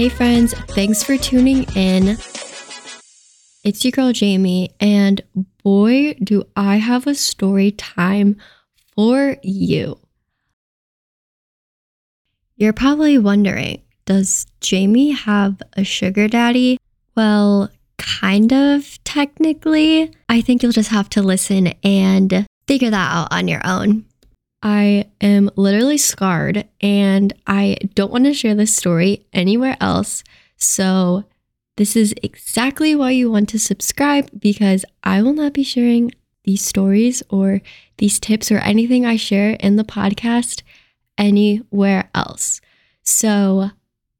Hey, friends, thanks for tuning in. It's your girl, Jayme, and boy, do I have a story time for you. You're probably wondering does Jayme have a sugar daddy? Well, kind of technically. I think you'll just have to listen and figure that out on your own. I am literally scarred and I don't want to share this story anywhere else. So, this is exactly why you want to subscribe because I will not be sharing these stories or these tips or anything I share in the podcast anywhere else. So,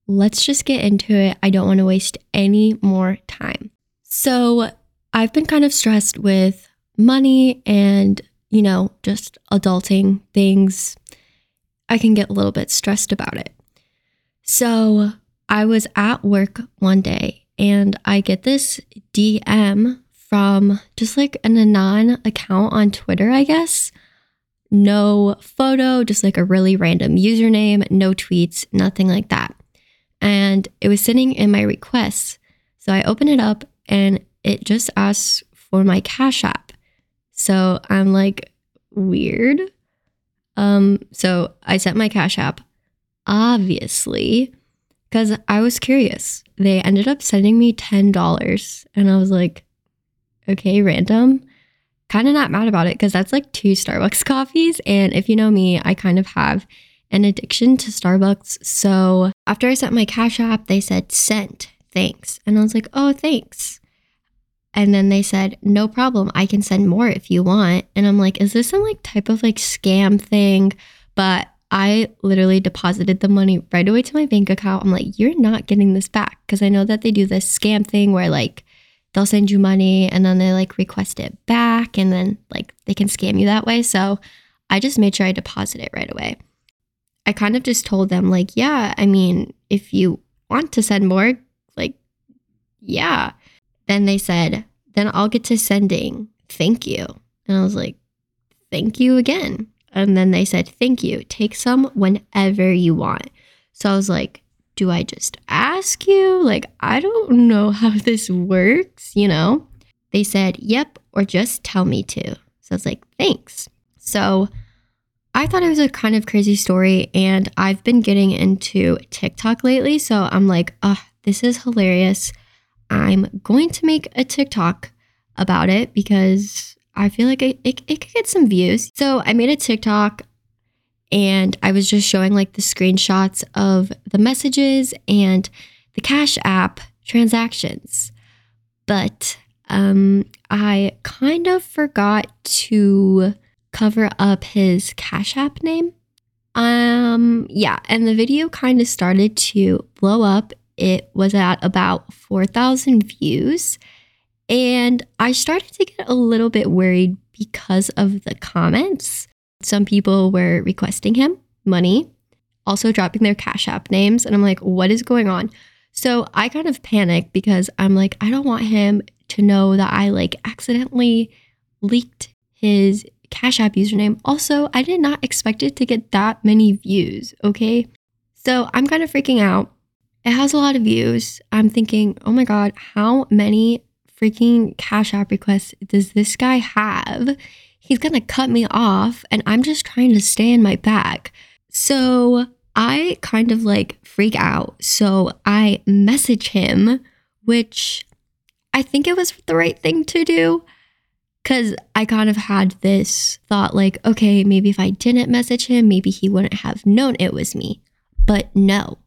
let's just get into it. I don't want to waste any more time. So, I've been kind of stressed with money and you know, just adulting things, I can get a little bit stressed about it. So I was at work one day and I get this DM from just like an Anon account on Twitter, I guess. No photo, just like a really random username, no tweets, nothing like that. And it was sitting in my requests. So I open it up and it just asks for my Cash App. So I'm like, weird. Um, so I sent my Cash App, obviously, because I was curious. They ended up sending me $10, and I was like, okay, random. Kind of not mad about it because that's like two Starbucks coffees. And if you know me, I kind of have an addiction to Starbucks. So after I sent my Cash App, they said, sent, thanks. And I was like, oh, thanks. And then they said, no problem. I can send more if you want. And I'm like, is this some like type of like scam thing? But I literally deposited the money right away to my bank account. I'm like, you're not getting this back. Cause I know that they do this scam thing where like they'll send you money and then they like request it back and then like they can scam you that way. So I just made sure I deposit it right away. I kind of just told them, like, yeah, I mean, if you want to send more, like, yeah. Then they said, then I'll get to sending thank you. And I was like, thank you again. And then they said, thank you. Take some whenever you want. So I was like, do I just ask you? Like, I don't know how this works, you know? They said, yep, or just tell me to. So I was like, thanks. So I thought it was a kind of crazy story. And I've been getting into TikTok lately. So I'm like, oh, this is hilarious. I'm going to make a TikTok about it because I feel like it, it, it could get some views. So I made a TikTok and I was just showing like the screenshots of the messages and the Cash App transactions. But um, I kind of forgot to cover up his Cash App name. Um, yeah, and the video kind of started to blow up it was at about 4,000 views. And I started to get a little bit worried because of the comments. Some people were requesting him money, also dropping their Cash App names. And I'm like, what is going on? So I kind of panicked because I'm like, I don't want him to know that I like accidentally leaked his Cash App username. Also, I did not expect it to get that many views. Okay. So I'm kind of freaking out. It has a lot of views. I'm thinking, oh my God, how many freaking Cash App requests does this guy have? He's gonna cut me off, and I'm just trying to stay in my bag. So I kind of like freak out. So I message him, which I think it was the right thing to do. Cause I kind of had this thought like, okay, maybe if I didn't message him, maybe he wouldn't have known it was me. But no,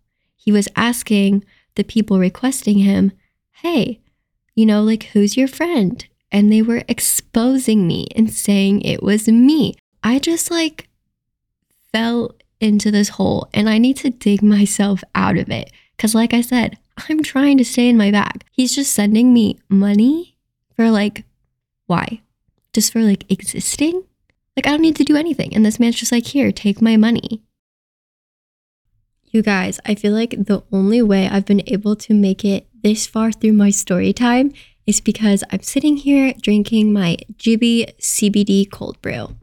he was asking the people requesting him, hey, you know, like, who's your friend? And they were exposing me and saying it was me. I just like fell into this hole and I need to dig myself out of it. Cause, like I said, I'm trying to stay in my bag. He's just sending me money for like, why? Just for like existing? Like, I don't need to do anything. And this man's just like, here, take my money. You guys, I feel like the only way I've been able to make it this far through my story time is because I'm sitting here drinking my Jibby CBD cold brew.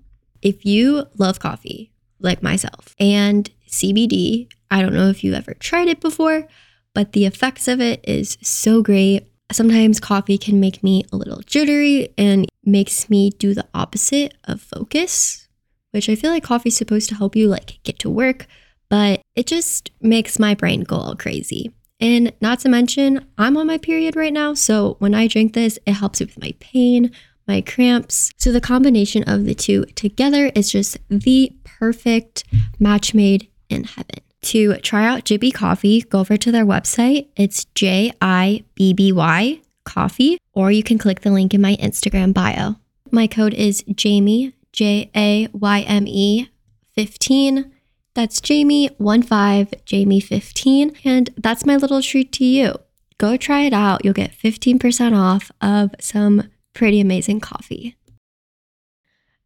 If you love coffee, like myself, and CBD, I don't know if you've ever tried it before, but the effects of it is so great. Sometimes coffee can make me a little jittery and makes me do the opposite of focus, which I feel like coffee's supposed to help you like get to work, but it just makes my brain go all crazy. And not to mention, I'm on my period right now, so when I drink this, it helps with my pain, my cramps. So the combination of the two together is just the perfect match made in heaven. To try out Jibby Coffee, go over to their website. It's J I B B Y Coffee, or you can click the link in my Instagram bio. My code is Jayme, J A Y M E 15. That's Jayme15, Jayme15. And that's my little treat to you. Go try it out. You'll get 15% off of some pretty amazing coffee.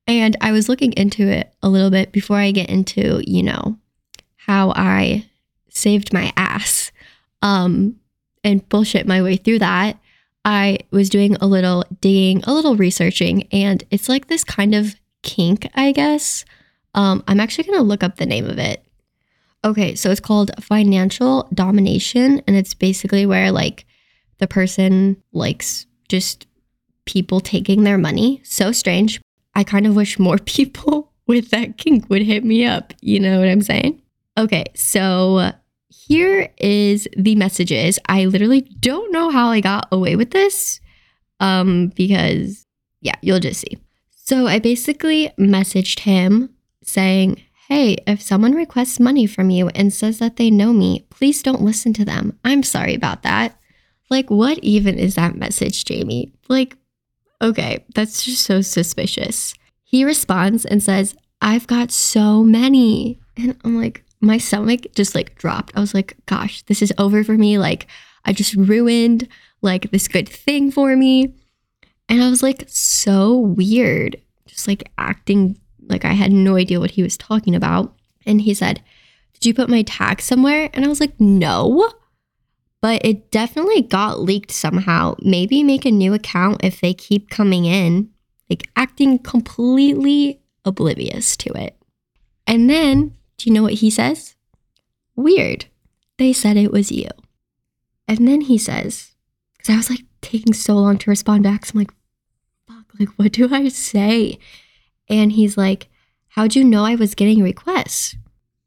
And I was looking into it a little bit before I get into, you know, how I saved my ass um, and bullshit my way through that. I was doing a little digging, a little researching, and it's like this kind of kink, I guess. Um, I'm actually going to look up the name of it. Okay, so it's called financial domination, and it's basically where like the person likes just people taking their money. So strange. I kind of wish more people with that kink would hit me up. You know what I'm saying? Okay, so here is the messages. I literally don't know how I got away with this um because yeah, you'll just see. So I basically messaged him saying, Hey, if someone requests money from you and says that they know me, please don't listen to them. I'm sorry about that. Like, what even is that message, Jayme? Like, okay, that's just so suspicious. He responds and says, I've got so many. And I'm like, my stomach just like dropped. I was like, gosh, this is over for me. Like, I just ruined like this good thing for me. And I was like, so weird, just like acting like I had no idea what he was talking about. And he said, Did you put my tag somewhere? And I was like, No. But it definitely got leaked somehow. Maybe make a new account if they keep coming in, like acting completely oblivious to it. And then, do you know what he says? Weird. They said it was you. And then he says, because I was like taking so long to respond back. So I'm like, fuck, like, what do I say? And he's like, How'd you know I was getting requests?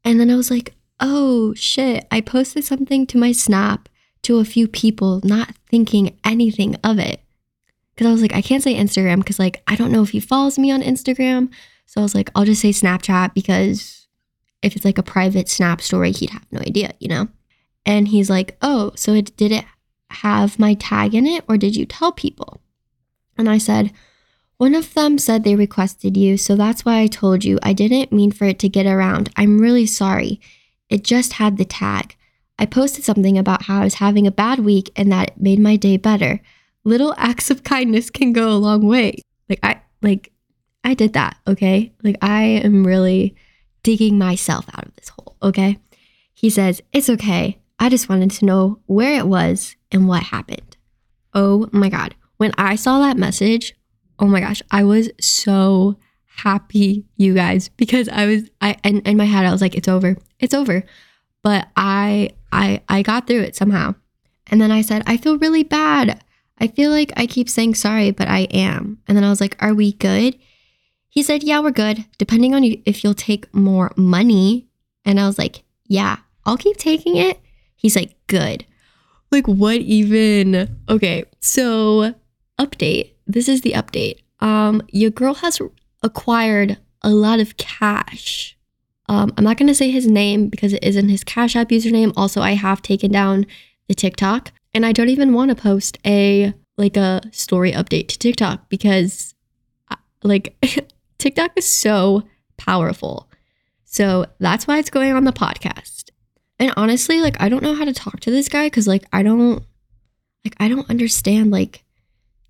And then I was like, Oh shit, I posted something to my Snap to a few people, not thinking anything of it. Cause I was like, I can't say Instagram because, like, I don't know if he follows me on Instagram. So I was like, I'll just say Snapchat because if it's like a private Snap story, he'd have no idea, you know? And he's like, Oh, so it, did it have my tag in it or did you tell people? And I said, one of them said they requested you, so that's why I told you. I didn't mean for it to get around. I'm really sorry. It just had the tag. I posted something about how I was having a bad week and that it made my day better. Little acts of kindness can go a long way. Like I like I did that, okay? Like I am really digging myself out of this hole, okay? He says, "It's okay. I just wanted to know where it was and what happened." Oh my god. When I saw that message, oh my gosh, I was so happy, you guys, because I was I and in my head I was like, it's over. It's over. But I I I got through it somehow. And then I said, I feel really bad. I feel like I keep saying sorry, but I am. And then I was like, Are we good? He said, Yeah, we're good, depending on you if you'll take more money. And I was like, Yeah, I'll keep taking it. He's like, Good. Like, what even? Okay, so update this is the update. Um, your girl has acquired a lot of cash. Um, I'm not going to say his name because it isn't his Cash App username. Also, I have taken down the TikTok and I don't even want to post a like a story update to TikTok because uh, like TikTok is so powerful. So that's why it's going on the podcast. And honestly, like I don't know how to talk to this guy cuz like I don't like I don't understand like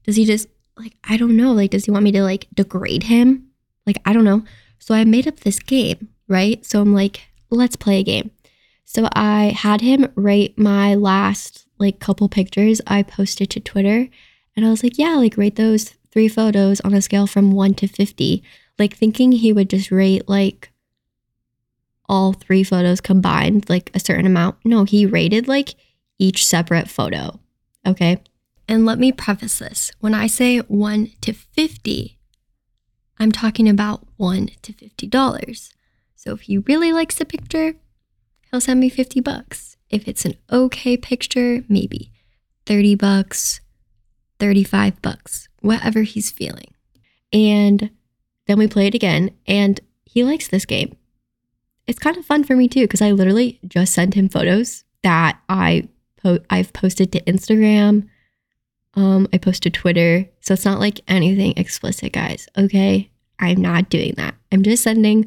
does he just like I don't know, like does he want me to like degrade him? Like I don't know. So I made up this game, right? So I'm like, let's play a game. So I had him rate my last like couple pictures I posted to Twitter and I was like, yeah, like rate those three photos on a scale from 1 to 50, like thinking he would just rate like all three photos combined like a certain amount. No, he rated like each separate photo. Okay. And let me preface this when I say 1 to 50, I'm talking about 1 to $50. So if he really likes the picture, he'll send me 50 bucks. If it's an okay picture, maybe 30 bucks, 35 bucks, whatever he's feeling. And then we play it again, and he likes this game. It's kind of fun for me too, because I literally just sent him photos that I po- I've posted to Instagram. Um, I posted Twitter. So it's not like anything explicit, guys. Okay. I'm not doing that. I'm just sending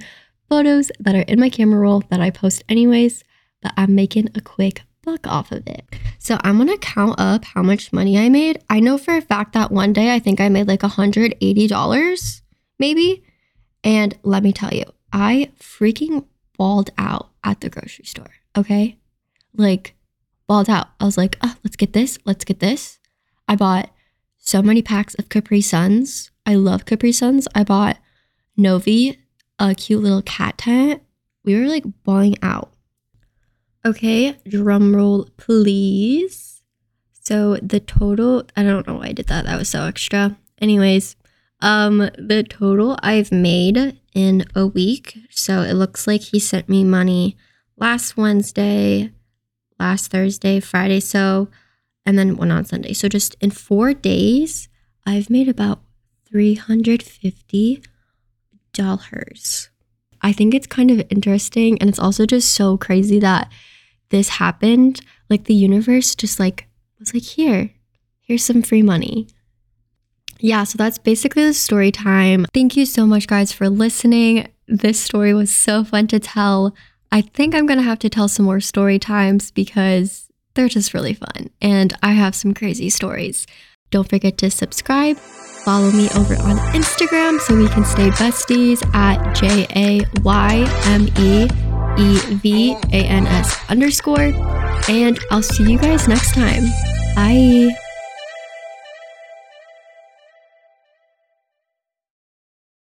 photos that are in my camera roll that I post anyways, but I'm making a quick buck off of it. So I'm gonna count up how much money I made. I know for a fact that one day I think I made like $180, maybe. And let me tell you, I freaking balled out at the grocery store. Okay. Like, balled out. I was like, oh, let's get this. Let's get this. I bought so many packs of Capri Suns. I love Capri Suns. I bought Novi a cute little cat tent. We were like balling out. Okay, drum roll, please. So the total, I don't know why I did that. That was so extra. Anyways, um, the total I've made in a week. So it looks like he sent me money last Wednesday, last Thursday, Friday. So, and then one on Sunday. So just in four days, I've made about 350 dollars. I think it's kind of interesting and it's also just so crazy that this happened. Like the universe just like was like, here, here's some free money. Yeah, so that's basically the story time. Thank you so much, guys, for listening. This story was so fun to tell. I think I'm gonna have to tell some more story times because they're just really fun and I have some crazy stories. Don't forget to subscribe Follow me over on Instagram so we can stay besties at J A Y M E E V A N S underscore. And I'll see you guys next time. Bye.